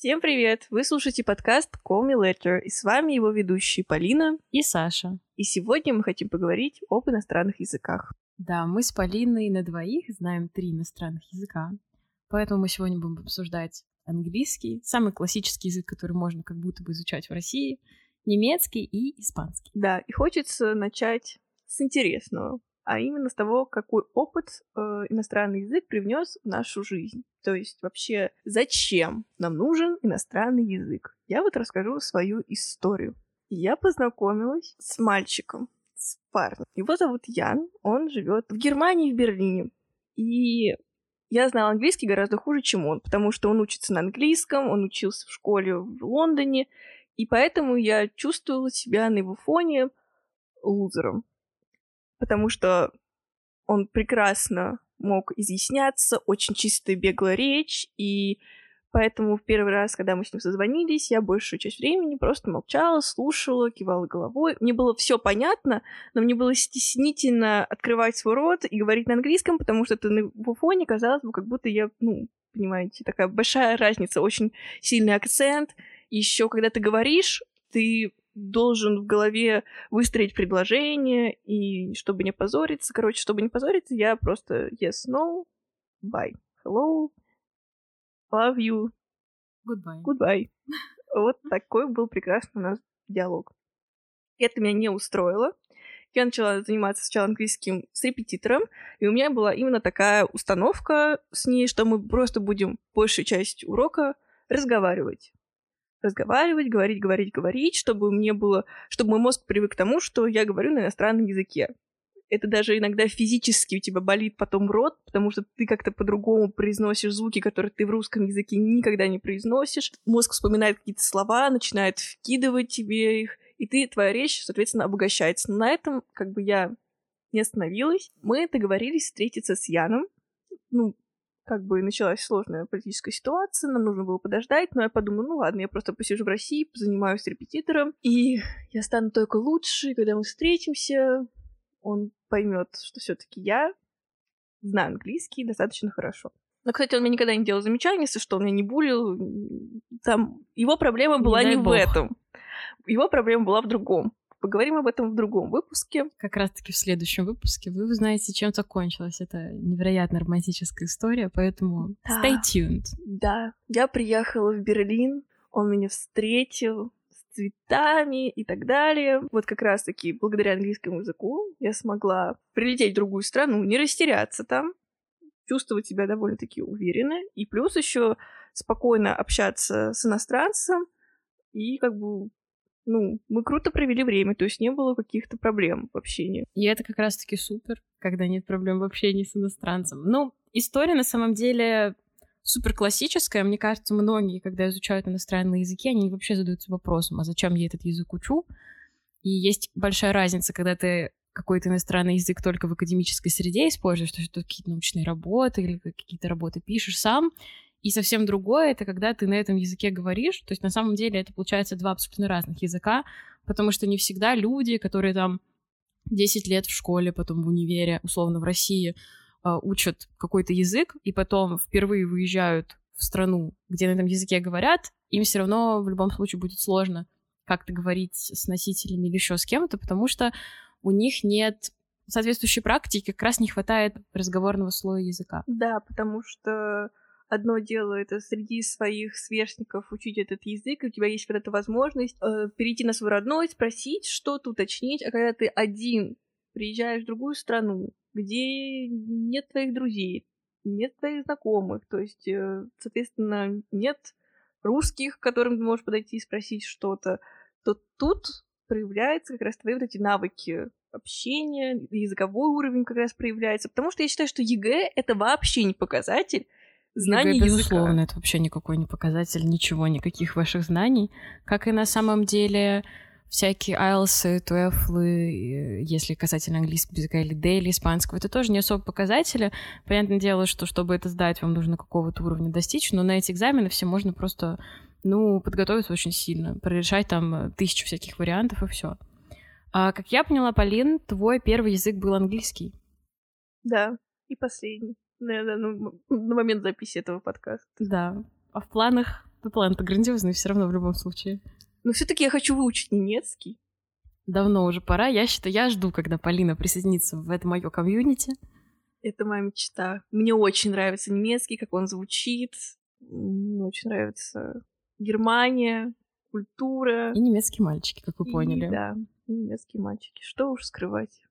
Всем привет! Вы слушаете подкаст Call Me Later, и с вами его ведущие Полина и Саша. И сегодня мы хотим поговорить об иностранных языках. Да, мы с Полиной на двоих знаем три иностранных языка, поэтому мы сегодня будем обсуждать английский, самый классический язык, который можно как будто бы изучать в России, немецкий и испанский. Да, и хочется начать с интересного, а именно с того, какой опыт э, иностранный язык привнес в нашу жизнь. То есть вообще, зачем нам нужен иностранный язык? Я вот расскажу свою историю. Я познакомилась с мальчиком, с парнем. Его зовут Ян, он живет в Германии, в Берлине. И я знала английский гораздо хуже, чем он, потому что он учится на английском, он учился в школе в Лондоне, и поэтому я чувствовала себя на его фоне лузером. Потому что он прекрасно мог изъясняться, очень чистая беглая речь, и поэтому в первый раз, когда мы с ним созвонились, я большую часть времени просто молчала, слушала, кивала головой. Мне было все понятно, но мне было стеснительно открывать свой рот и говорить на английском, потому что это на его фоне казалось бы, как будто я, ну, понимаете, такая большая разница, очень сильный акцент. Еще когда ты говоришь, ты должен в голове выстроить предложение, и чтобы не позориться, короче, чтобы не позориться, я просто yes, no, bye, hello, love you, goodbye. goodbye. Вот такой был прекрасный у нас диалог. Это меня не устроило. Я начала заниматься сначала английским с репетитором, и у меня была именно такая установка с ней, что мы просто будем большую часть урока разговаривать разговаривать, говорить, говорить, говорить, чтобы мне было, чтобы мой мозг привык к тому, что я говорю на иностранном языке. Это даже иногда физически у тебя болит потом рот, потому что ты как-то по-другому произносишь звуки, которые ты в русском языке никогда не произносишь. Мозг вспоминает какие-то слова, начинает вкидывать тебе их, и ты, твоя речь, соответственно, обогащается. Но на этом как бы я не остановилась. Мы договорились встретиться с Яном. Ну, как бы началась сложная политическая ситуация, нам нужно было подождать, но я подумала, ну ладно, я просто посижу в России, позанимаюсь репетитором, и я стану только лучше, и когда мы встретимся, он поймет, что все-таки я знаю английский достаточно хорошо. Но, кстати, он мне никогда не делал замечаний, если что, он меня не булил. Там его проблема была не, не в этом. Его проблема была в другом. Поговорим об этом в другом выпуске. Как раз-таки в следующем выпуске вы узнаете, чем закончилась эта невероятно романтическая история, поэтому да. stay tuned. Да, я приехала в Берлин, он меня встретил с цветами и так далее. Вот как раз-таки благодаря английскому языку я смогла прилететь в другую страну, не растеряться там, чувствовать себя довольно-таки уверенно, и плюс еще спокойно общаться с иностранцем и как бы ну, мы круто провели время, то есть не было каких-то проблем в общении. И это как раз-таки супер, когда нет проблем в общении с иностранцем. Ну, история на самом деле супер классическая. Мне кажется, многие, когда изучают иностранные языки, они вообще задаются вопросом, а зачем я этот язык учу? И есть большая разница, когда ты какой-то иностранный язык только в академической среде используешь, то есть какие-то научные работы или какие-то работы пишешь сам, и совсем другое — это когда ты на этом языке говоришь. То есть на самом деле это получается два абсолютно разных языка, потому что не всегда люди, которые там 10 лет в школе, потом в универе, условно в России, а, учат какой-то язык, и потом впервые выезжают в страну, где на этом языке говорят, им все равно в любом случае будет сложно как-то говорить с носителями или еще с кем-то, потому что у них нет соответствующей практики, как раз не хватает разговорного слоя языка. Да, потому что одно дело это среди своих сверстников учить этот язык, и у тебя есть вот эта возможность э, перейти на свой родной, спросить что-то, уточнить, а когда ты один приезжаешь в другую страну, где нет твоих друзей, нет твоих знакомых, то есть, э, соответственно, нет русских, к которым ты можешь подойти и спросить что-то, то тут проявляются как раз твои вот эти навыки общения, языковой уровень как раз проявляется, потому что я считаю, что ЕГЭ — это вообще не показатель знаний ЕГЭ, безусловно, это вообще никакой не показатель ничего, никаких ваших знаний. Как и на самом деле всякие IELTS, TOEFL, если касательно английского языка или D или испанского, это тоже не особо показатели. Понятное дело, что чтобы это сдать, вам нужно какого-то уровня достичь, но на эти экзамены все можно просто, ну, подготовиться очень сильно, прорешать там тысячу всяких вариантов и все. А, как я поняла, Полин, твой первый язык был английский. Да, и последний наверное, ну, на момент записи этого подкаста. Да. А в планах план-то грандиозный все равно в любом случае. Но все таки я хочу выучить немецкий. Давно уже пора. Я считаю, я жду, когда Полина присоединится в это мое комьюнити. Это моя мечта. Мне очень нравится немецкий, как он звучит. Мне очень нравится Германия, культура. И немецкие мальчики, как вы И, поняли. Да, немецкие мальчики. Что уж скрывать.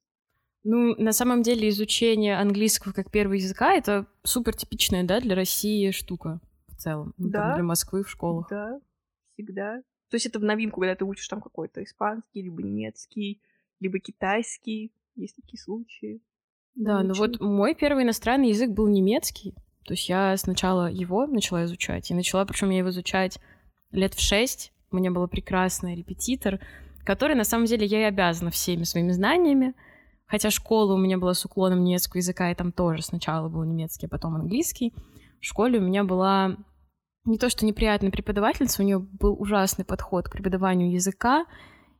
Ну, на самом деле, изучение английского как первого языка — это супер типичная, да, для России штука в целом. Ну, там Да. для Москвы в школах. Да, всегда. То есть это в новинку, когда ты учишь там какой-то испанский, либо немецкий, либо китайский. Есть такие случаи. Да, ну вот мой первый иностранный язык был немецкий. То есть я сначала его начала изучать. И начала, причем я его изучать лет в шесть. У меня был прекрасный репетитор, который, на самом деле, я и обязана всеми своими знаниями. Хотя школа у меня была с уклоном немецкого языка, и там тоже сначала был немецкий, а потом английский. В школе у меня была не то что неприятная преподавательница, у нее был ужасный подход к преподаванию языка,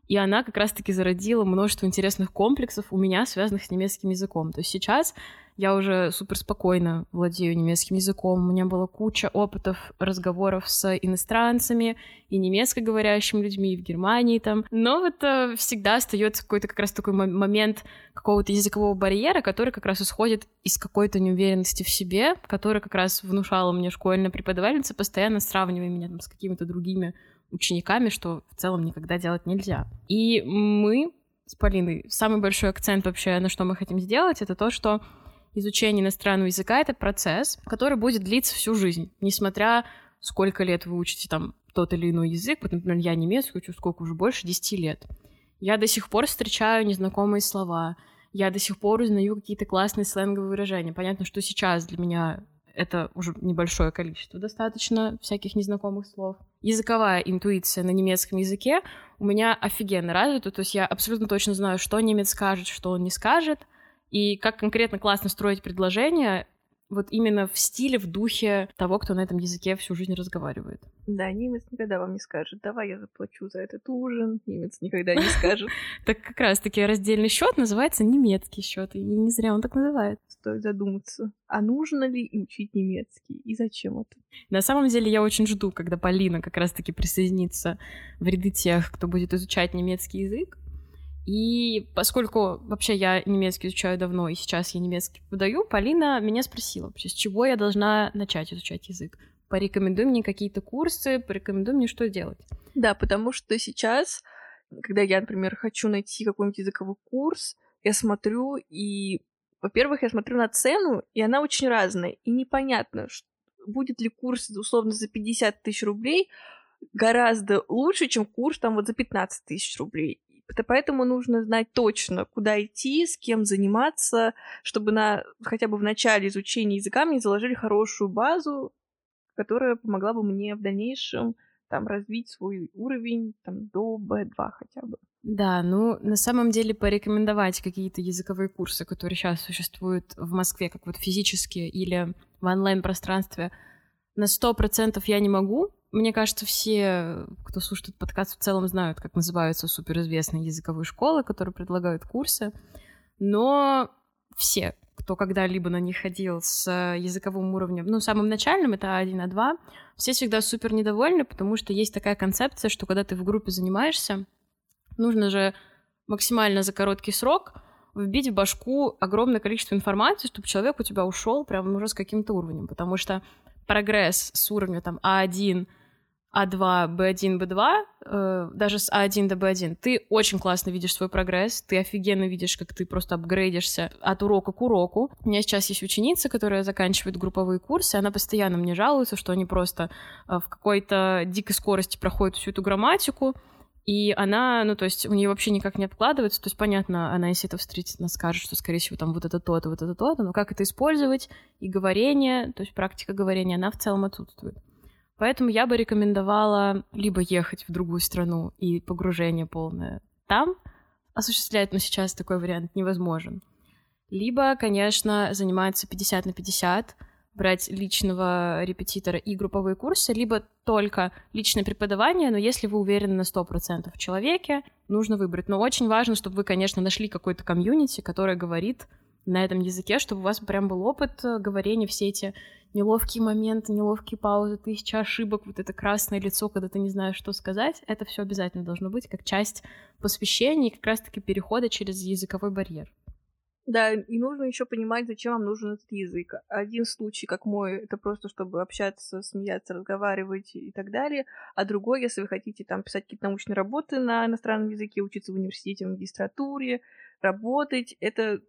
и она как раз-таки зародила множество интересных комплексов у меня, связанных с немецким языком. То есть сейчас я уже супер спокойно владею немецким языком. У меня была куча опытов, разговоров с иностранцами и немецкоговорящими людьми и в Германии там. Но вот э, всегда остается какой-то как раз такой мо- момент какого-то языкового барьера, который как раз исходит из какой-то неуверенности в себе, который как раз внушала мне школьная преподавательница, постоянно сравнивая меня там, с какими-то другими учениками, что в целом никогда делать нельзя. И мы с Полиной, самый большой акцент вообще, на что мы хотим сделать, это то, что изучение иностранного языка — это процесс, который будет длиться всю жизнь, несмотря сколько лет вы учите там тот или иной язык. Вот, например, я немецкий учу сколько уже, больше 10 лет. Я до сих пор встречаю незнакомые слова, я до сих пор узнаю какие-то классные сленговые выражения. Понятно, что сейчас для меня это уже небольшое количество достаточно всяких незнакомых слов. Языковая интуиция на немецком языке у меня офигенно развита, то есть я абсолютно точно знаю, что немец скажет, что он не скажет, и как конкретно классно строить предложения вот именно в стиле, в духе того, кто на этом языке всю жизнь разговаривает. Да, немец никогда вам не скажет, давай я заплачу за этот ужин. Немец никогда не скажет. Так как раз-таки раздельный счет называется немецкий счет, и не зря он так называет. Стоит задуматься, а нужно ли учить немецкий и зачем это? На самом деле я очень жду, когда Полина как раз-таки присоединится в ряды тех, кто будет изучать немецкий язык. И поскольку вообще я немецкий изучаю давно, и сейчас я немецкий подаю, Полина меня спросила вообще, с чего я должна начать изучать язык. Порекомендуй мне какие-то курсы, порекомендуй мне, что делать. Да, потому что сейчас, когда я, например, хочу найти какой-нибудь языковой курс, я смотрю и, во-первых, я смотрю на цену, и она очень разная, и непонятно, будет ли курс условно за 50 тысяч рублей гораздо лучше, чем курс там вот за 15 тысяч рублей. Поэтому нужно знать точно, куда идти, с кем заниматься, чтобы на хотя бы в начале изучения языка мне заложили хорошую базу, которая помогла бы мне в дальнейшем там развить свой уровень там, до B2 хотя бы. Да, ну, на самом деле порекомендовать какие-то языковые курсы, которые сейчас существуют в Москве, как вот физические или в онлайн-пространстве, на сто процентов я не могу. Мне кажется, все, кто слушает этот подкаст, в целом знают, как называются суперизвестные языковые школы, которые предлагают курсы. Но все, кто когда-либо на них ходил с языковым уровнем, ну, самым начальным, это А1, А2, все всегда супер недовольны, потому что есть такая концепция, что когда ты в группе занимаешься, нужно же максимально за короткий срок вбить в башку огромное количество информации, чтобы человек у тебя ушел прям уже с каким-то уровнем, потому что прогресс с уровня там А1, А2, Б1, Б2, э, даже с А1 до Б1, ты очень классно видишь свой прогресс, ты офигенно видишь, как ты просто апгрейдишься от урока к уроку. У меня сейчас есть ученица, которая заканчивает групповые курсы, она постоянно мне жалуется, что они просто э, в какой-то дикой скорости проходят всю эту грамматику, и она, ну, то есть у нее вообще никак не откладывается. То есть, понятно, она, если это встретит, она скажет, что, скорее всего, там вот это то-то, вот это то-то, но как это использовать, и говорение, то есть практика говорения, она в целом отсутствует. Поэтому я бы рекомендовала либо ехать в другую страну и погружение полное там осуществлять, но сейчас такой вариант невозможен. Либо, конечно, заниматься 50 на 50, брать личного репетитора и групповые курсы, либо только личное преподавание, но если вы уверены на 100% в человеке, нужно выбрать. Но очень важно, чтобы вы, конечно, нашли какой-то комьюнити, который говорит на этом языке, чтобы у вас прям был опыт э, говорения, все эти неловкие моменты, неловкие паузы, тысяча ошибок, вот это красное лицо, когда ты не знаешь, что сказать, это все обязательно должно быть как часть посвящения и как раз-таки перехода через языковой барьер. Да, и нужно еще понимать, зачем вам нужен этот язык. Один случай, как мой, это просто чтобы общаться, смеяться, разговаривать и так далее. А другой, если вы хотите там писать какие-то научные работы на иностранном языке, учиться в университете, в магистратуре, работать, это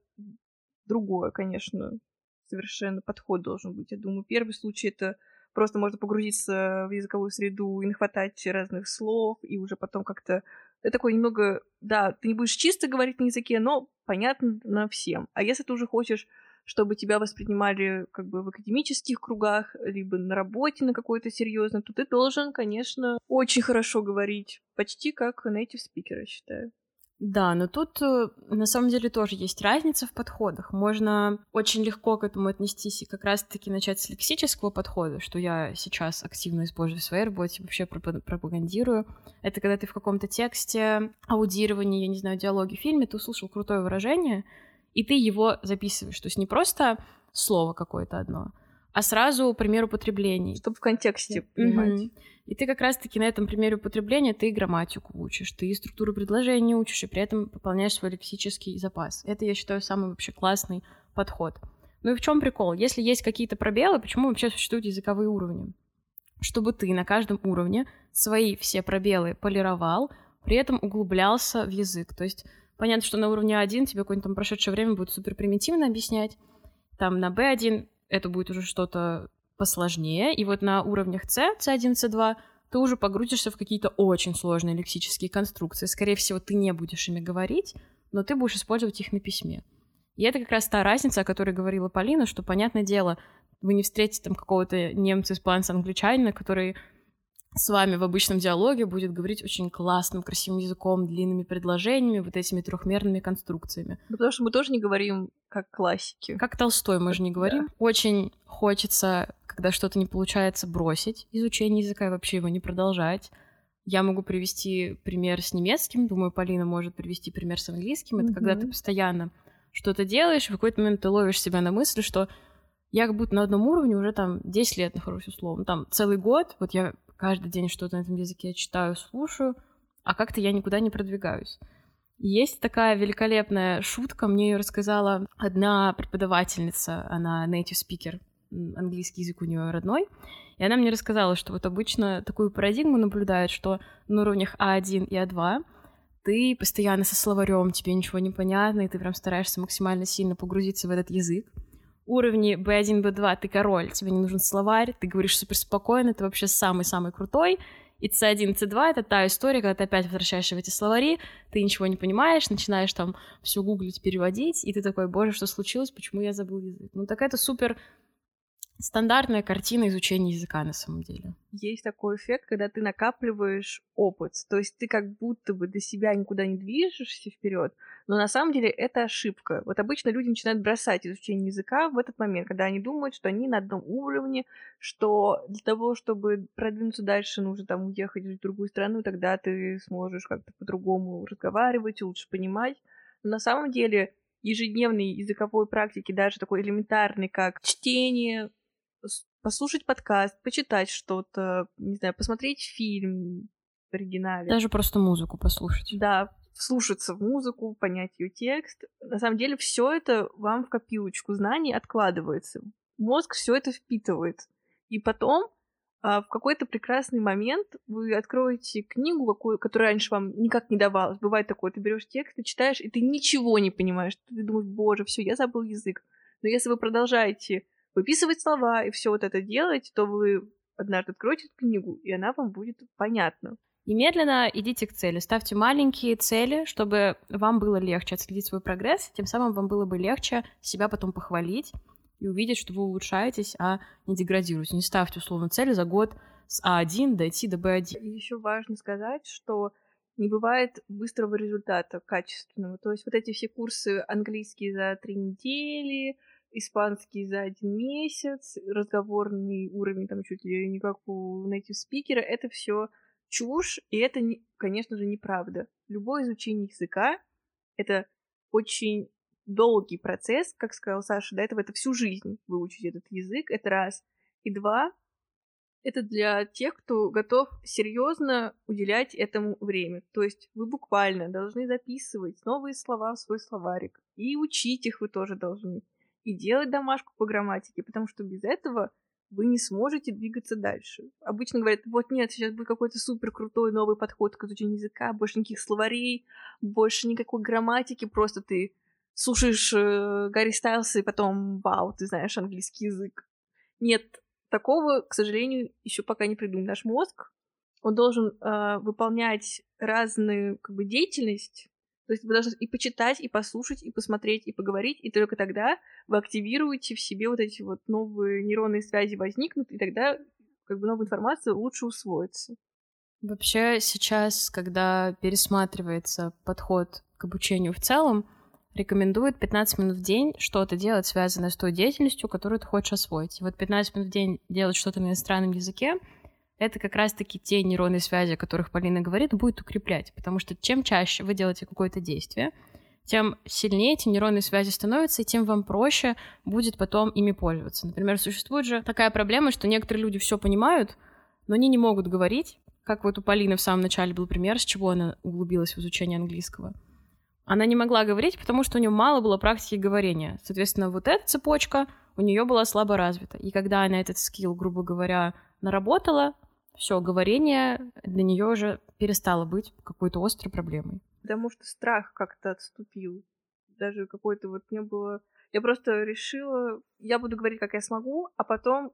другое, конечно, совершенно подход должен быть. Я думаю, первый случай это просто можно погрузиться в языковую среду и нахватать разных слов, и уже потом как-то ты такой немного, да, ты не будешь чисто говорить на языке, но понятно всем. А если ты уже хочешь, чтобы тебя воспринимали как бы в академических кругах, либо на работе на какой-то серьезной, то ты должен, конечно, очень хорошо говорить, почти как native speaker, я считаю. Да, но тут э, на самом деле тоже есть разница в подходах. Можно очень легко к этому отнестись и как раз-таки начать с лексического подхода, что я сейчас активно использую в своей работе, вообще пропагандирую. Это когда ты в каком-то тексте, аудировании, я не знаю, диалоге, фильме, ты услышал крутое выражение, и ты его записываешь. То есть не просто слово какое-то одно, а сразу пример употребления. Чтобы в контексте понимать. Mm-hmm. И ты как раз-таки на этом примере употребления ты и грамматику учишь, ты и структуру предложения учишь, и при этом пополняешь свой лексический запас. Это, я считаю, самый вообще классный подход. Ну и в чем прикол? Если есть какие-то пробелы, почему вообще существуют языковые уровни? Чтобы ты на каждом уровне свои все пробелы полировал, при этом углублялся в язык. То есть понятно, что на уровне 1 тебе какое-нибудь там прошедшее время будет супер примитивно объяснять, там на B1 это будет уже что-то посложнее, и вот на уровнях C, C1, C2, ты уже погрузишься в какие-то очень сложные лексические конструкции. Скорее всего, ты не будешь ими говорить, но ты будешь использовать их на письме. И это как раз та разница, о которой говорила Полина, что, понятное дело, вы не встретите там какого-то немца, испанца, англичанина, который с вами в обычном диалоге будет говорить очень классным, красивым языком, длинными предложениями, вот этими трехмерными конструкциями. Ну, потому что мы тоже не говорим как классики. Как Толстой мы же не говорим. Да. Очень хочется, когда что-то не получается, бросить изучение языка и вообще его не продолжать. Я могу привести пример с немецким, думаю, Полина может привести пример с английским. Это mm-hmm. когда ты постоянно что-то делаешь, в какой-то момент ты ловишь себя на мысли, что я как будто на одном уровне уже там 10 лет нахожусь условно, там целый год, вот я каждый день что-то на этом языке читаю, слушаю, а как-то я никуда не продвигаюсь. Есть такая великолепная шутка, мне ее рассказала одна преподавательница, она native speaker, английский язык у нее родной, и она мне рассказала, что вот обычно такую парадигму наблюдают, что на уровнях А1 и А2 ты постоянно со словарем, тебе ничего не понятно, и ты прям стараешься максимально сильно погрузиться в этот язык уровне B1, B2 ты король, тебе не нужен словарь, ты говоришь супер спокойно, ты вообще самый-самый крутой. И C1, C2 — это та история, когда ты опять возвращаешься в эти словари, ты ничего не понимаешь, начинаешь там все гуглить, переводить, и ты такой, боже, что случилось, почему я забыл язык? Ну, так это супер стандартная картина изучения языка на самом деле. Есть такой эффект, когда ты накапливаешь опыт. То есть ты как будто бы до себя никуда не движешься вперед, но на самом деле это ошибка. Вот обычно люди начинают бросать изучение языка в этот момент, когда они думают, что они на одном уровне, что для того, чтобы продвинуться дальше, нужно там уехать в другую страну, тогда ты сможешь как-то по-другому разговаривать, лучше понимать. Но на самом деле ежедневной языковой практики, даже такой элементарной, как чтение, послушать подкаст, почитать что-то, не знаю, посмотреть фильм в оригинале. Даже просто музыку послушать. Да, слушаться в музыку, понять ее текст. На самом деле все это вам в копилочку знаний откладывается. Мозг все это впитывает. И потом а, в какой-то прекрасный момент вы откроете книгу, какую, которая раньше вам никак не давалась. Бывает такое, ты берешь текст, ты читаешь, и ты ничего не понимаешь. Ты думаешь, боже, все, я забыл язык. Но если вы продолжаете выписывать слова и все вот это делать, то вы однажды откроете эту книгу, и она вам будет понятна. И медленно идите к цели. Ставьте маленькие цели, чтобы вам было легче отследить свой прогресс, тем самым вам было бы легче себя потом похвалить и увидеть, что вы улучшаетесь, а не деградируете. Не ставьте условно цели за год с А1 дойти до Б1. И еще важно сказать, что не бывает быстрого результата качественного. То есть вот эти все курсы английские за три недели, испанский за один месяц, разговорный уровень там чуть ли не как у native спикера, это все чушь, и это, конечно же, неправда. Любое изучение языка — это очень долгий процесс, как сказал Саша, до этого это всю жизнь выучить этот язык, это раз. И два, это для тех, кто готов серьезно уделять этому время. То есть вы буквально должны записывать новые слова в свой словарик. И учить их вы тоже должны. И делать домашку по грамматике, потому что без этого вы не сможете двигаться дальше. Обычно говорят, вот нет, сейчас будет какой-то супер крутой новый подход к изучению языка, больше никаких словарей, больше никакой грамматики, просто ты слушаешь э, Гарри Стайлса и потом, вау, ты знаешь английский язык. Нет, такого, к сожалению, еще пока не придумал. Наш мозг, он должен э, выполнять разную как бы деятельность, то есть вы должны и почитать, и послушать, и посмотреть, и поговорить, и только тогда вы активируете в себе вот эти вот новые нейронные связи возникнут, и тогда как бы новая информация лучше усвоится. Вообще сейчас, когда пересматривается подход к обучению в целом, рекомендуют 15 минут в день что-то делать, связанное с той деятельностью, которую ты хочешь освоить. И вот 15 минут в день делать что-то на иностранном языке — это как раз-таки те нейронные связи, о которых Полина говорит, будет укреплять. Потому что чем чаще вы делаете какое-то действие, тем сильнее эти нейронные связи становятся, и тем вам проще будет потом ими пользоваться. Например, существует же такая проблема, что некоторые люди все понимают, но они не могут говорить, как вот у Полины в самом начале был пример, с чего она углубилась в изучение английского. Она не могла говорить, потому что у нее мало было практики говорения. Соответственно, вот эта цепочка у нее была слабо развита. И когда она этот скилл, грубо говоря, наработала, все, говорение для нее уже перестало быть какой-то острой проблемой. Потому что страх как-то отступил. Даже какой-то вот не было... Я просто решила, я буду говорить, как я смогу, а потом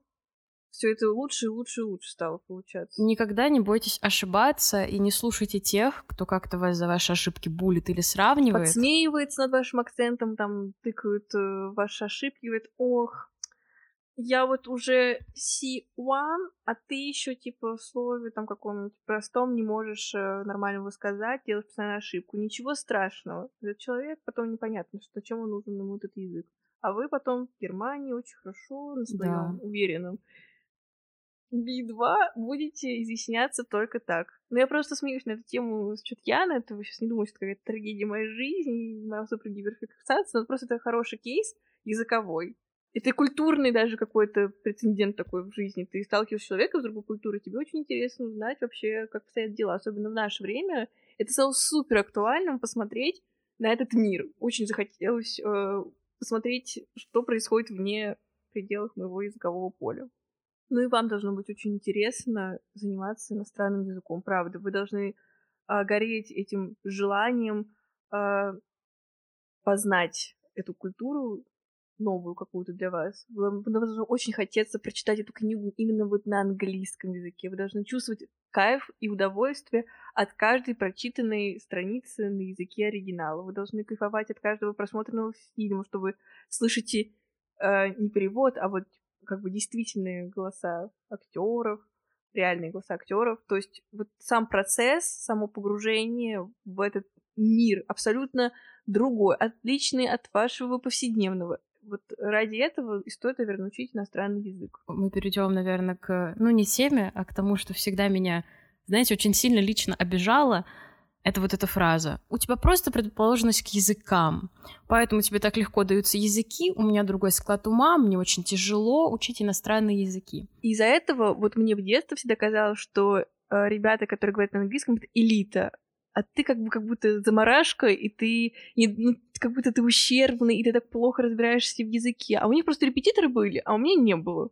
все это лучше и лучше и лучше стало получаться. Никогда не бойтесь ошибаться и не слушайте тех, кто как-то вас за ваши ошибки булит или сравнивает. Подсмеивается над вашим акцентом, там тыкают э, ваши ошибки, говорит, ох, я вот уже C1, а ты еще типа в слове там каком-нибудь простом не можешь э, нормально его сказать, делаешь постоянно ошибку. Ничего страшного. Этот человек потом непонятно, что чем он нужен ему этот язык. А вы потом в Германии очень хорошо, на своем да. уверенном B2 будете изъясняться только так. Но я просто смеюсь на эту тему с Чутьяна, это вы сейчас не думаете, что какая-то трагедия моей жизни, моя супергиперфиксация, но просто это хороший кейс языковой это культурный даже какой-то прецедент такой в жизни. Ты сталкиваешься с человеком из другой культуры, тебе очень интересно узнать вообще, как обстоят дела. Особенно в наше время. Это стало супер актуальным посмотреть на этот мир. Очень захотелось э, посмотреть, что происходит вне пределах моего языкового поля. Ну и вам должно быть очень интересно заниматься иностранным языком, правда. Вы должны э, гореть этим желанием э, познать эту культуру, новую какую-то для вас. Вам должно очень хотеться прочитать эту книгу именно вот на английском языке. Вы должны чувствовать кайф и удовольствие от каждой прочитанной страницы на языке оригинала. Вы должны кайфовать от каждого просмотренного фильма, что вы слышите э, не перевод, а вот как бы действительные голоса актеров, реальные голоса актеров. То есть вот сам процесс, само погружение в этот мир абсолютно другой, отличный от вашего повседневного вот ради этого и стоит, наверное, учить иностранный язык. Мы перейдем, наверное, к, ну, не теме, а к тому, что всегда меня, знаете, очень сильно лично обижало, это вот эта фраза. У тебя просто предрасположенность к языкам, поэтому тебе так легко даются языки, у меня другой склад ума, мне очень тяжело учить иностранные языки. Из-за этого вот мне в детстве всегда казалось, что э, ребята, которые говорят на английском, это элита а ты как бы как будто заморашка, и ты не, ну, как будто ты ущербный, и ты так плохо разбираешься в языке. А у них просто репетиторы были, а у меня не было.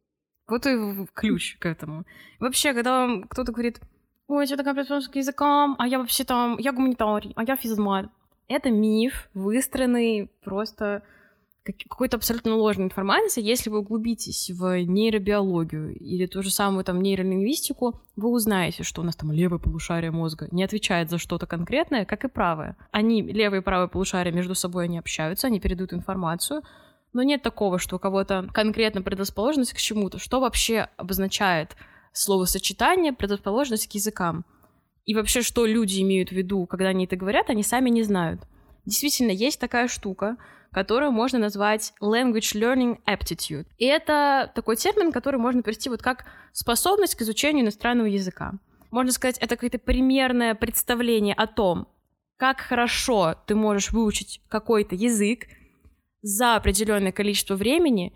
Вот и ключ к этому. Вообще, когда кто-то говорит, ой, что такая предпосылка к а я вообще там, я гуманитарий, а я физмат. Это миф, выстроенный просто какой-то абсолютно ложной информации, если вы углубитесь в нейробиологию или ту же самую там нейролингвистику, вы узнаете, что у нас там левое полушарие мозга не отвечает за что-то конкретное, как и правое. Они, левое и правое полушарие, между собой они общаются, они передают информацию, но нет такого, что у кого-то конкретно предрасположенность к чему-то. Что вообще обозначает словосочетание предрасположенность к языкам? И вообще, что люди имеют в виду, когда они это говорят, они сами не знают. Действительно, есть такая штука, которую можно назвать language learning aptitude. И это такой термин, который можно перевести вот как способность к изучению иностранного языка. Можно сказать, это какое-то примерное представление о том, как хорошо ты можешь выучить какой-то язык, за определенное количество времени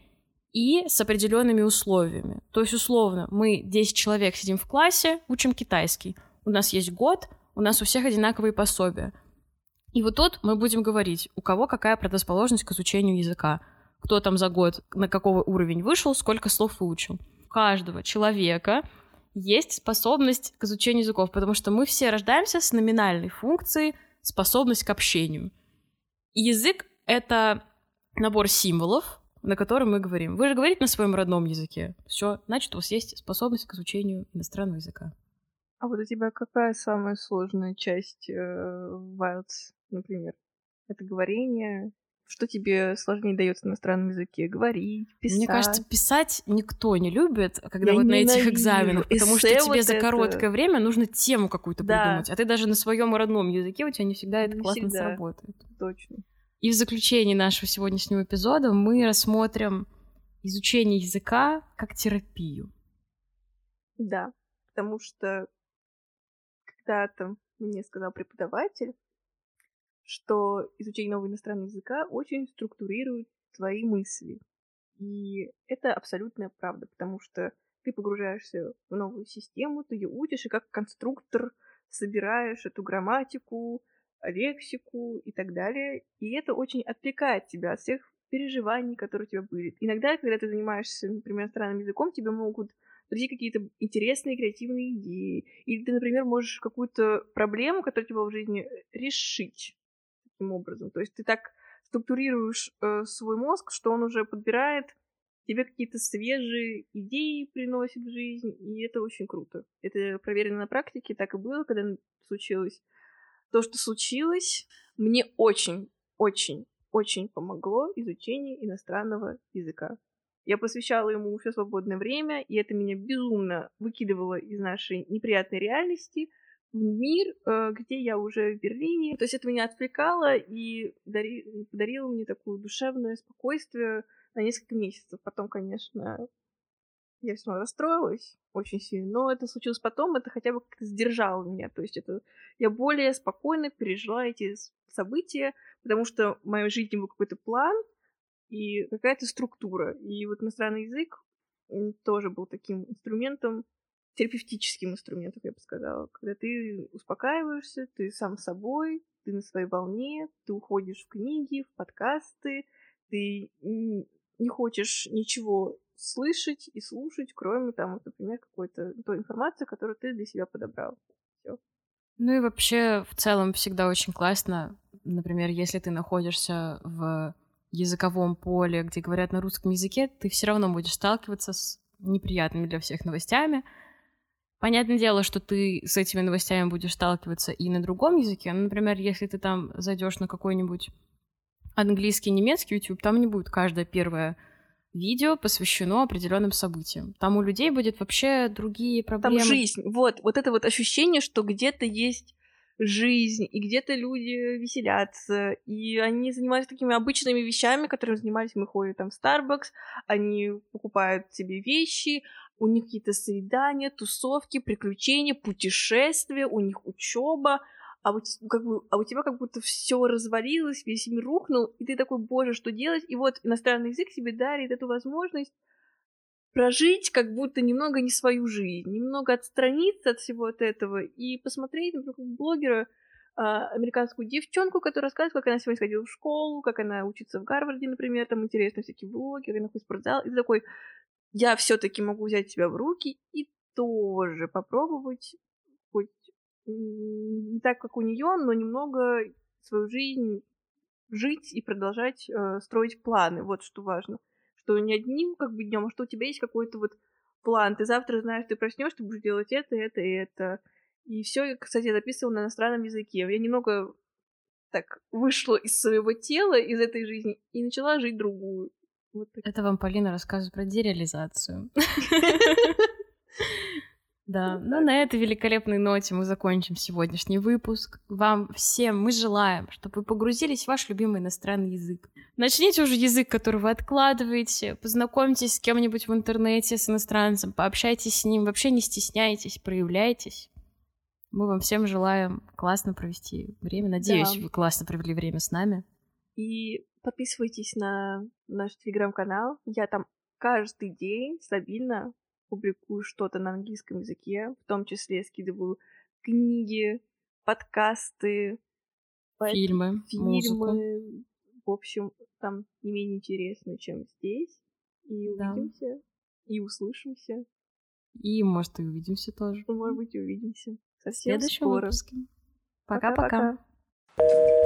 и с определенными условиями. То есть, условно, мы 10 человек сидим в классе, учим китайский. У нас есть год, у нас у всех одинаковые пособия. И вот тут мы будем говорить, у кого какая предрасположенность к изучению языка, кто там за год на какого уровень вышел, сколько слов выучил. У каждого человека есть способность к изучению языков, потому что мы все рождаемся с номинальной функцией способность к общению. И язык — это набор символов, на котором мы говорим. Вы же говорите на своем родном языке. Все, значит, у вас есть способность к изучению иностранного языка. А вот у тебя какая самая сложная часть э, IELTS, например? Это говорение, что тебе сложнее дается на иностранном языке? Говорить, писать? Мне кажется, писать никто не любит, когда Я вот на этих экзаменах, потому Эссе что тебе вот за это... короткое время нужно тему какую-то да. придумать, а ты даже на своем родном языке у тебя не всегда это не классно всегда. сработает. Точно. И в заключении нашего сегодняшнего эпизода мы рассмотрим изучение языка как терапию. Да, потому что когда-то мне сказал преподаватель, что изучение нового иностранного языка очень структурирует твои мысли. И это абсолютная правда, потому что ты погружаешься в новую систему, ты ее учишь, и как конструктор собираешь эту грамматику, лексику и так далее. И это очень отвлекает тебя от всех переживаний, которые у тебя были. Иногда, когда ты занимаешься, например, иностранным языком, тебе могут прийти какие-то интересные креативные идеи. Или ты, например, можешь какую-то проблему, которая у тебя в жизни, э, решить таким образом. То есть ты так структурируешь э, свой мозг, что он уже подбирает тебе какие-то свежие идеи приносит в жизнь, и это очень круто. Это проверено на практике, так и было, когда случилось то, что случилось, мне очень, очень, очень помогло изучение иностранного языка. Я посвящала ему все свободное время, и это меня безумно выкидывало из нашей неприятной реальности мир, э, где я уже в Берлине. То есть это меня отвлекало и дари... подарило мне такое душевное спокойствие на несколько месяцев. Потом, конечно, я равно расстроилась очень сильно, но это случилось потом, это хотя бы как-то сдержало меня, то есть это я более спокойно пережила эти события, потому что в моей жизни был какой-то план и какая-то структура, и вот иностранный язык тоже был таким инструментом, терапевтическим инструментом, я бы сказала, когда ты успокаиваешься, ты сам собой, ты на своей волне, ты уходишь в книги, в подкасты, ты не хочешь ничего слышать и слушать, кроме там, например, какой-то той информации, которую ты для себя подобрал. Всё. Ну и вообще, в целом, всегда очень классно, например, если ты находишься в языковом поле, где говорят на русском языке, ты все равно будешь сталкиваться с неприятными для всех новостями. Понятное дело, что ты с этими новостями будешь сталкиваться и на другом языке. Ну, например, если ты там зайдешь на какой-нибудь английский, немецкий YouTube, там не будет каждая первая видео посвящено определенным событиям. Там у людей будет вообще другие проблемы. Там жизнь. Вот, вот это вот ощущение, что где-то есть жизнь, и где-то люди веселятся, и они занимаются такими обычными вещами, которыми занимались мы ходим там в Starbucks, они покупают себе вещи, у них какие-то свидания, тусовки, приключения, путешествия, у них учеба, а у, как бы, а у тебя как будто все развалилось, весь мир рухнул, и ты такой, боже, что делать? И вот иностранный язык тебе дарит эту возможность прожить как будто немного не свою жизнь, немного отстраниться от всего от этого и посмотреть, например, блогера, а, американскую девчонку, которая рассказывает, как она сегодня сходила в школу, как она учится в Гарварде, например, там интересно всякие блоги, как она ходит в спортзал, и ты такой, я все-таки могу взять себя в руки и тоже попробовать хоть не так, как у нее, но немного свою жизнь жить и продолжать э, строить планы. Вот что важно. Что не одним как бы днем, а что у тебя есть какой-то вот план. Ты завтра знаешь, ты проснешься, ты будешь делать это, это и это. И все, кстати, я записывала на иностранном языке. Я немного так вышла из своего тела, из этой жизни, и начала жить другую. Вот это вам Полина рассказывает про дереализацию. Да, ну на этой великолепной ноте мы закончим сегодняшний выпуск. Вам всем мы желаем, чтобы вы погрузились в ваш любимый иностранный язык. Начните уже язык, который вы откладываете, познакомьтесь с кем-нибудь в интернете, с иностранцем, пообщайтесь с ним, вообще не стесняйтесь, проявляйтесь. Мы вам всем желаем классно провести время. Надеюсь, да. вы классно провели время с нами. И Подписывайтесь на наш телеграм-канал. Я там каждый день стабильно публикую что-то на английском языке, в том числе скидываю книги, подкасты, фильмы, фильмы. музыку. В общем, там не менее интересно, чем здесь. И Да. увидимся, и услышимся. И, может, и увидимся тоже. Может быть, увидимся. В Совсем следующем скоро. выпуске. Пока-пока. Пока-пока.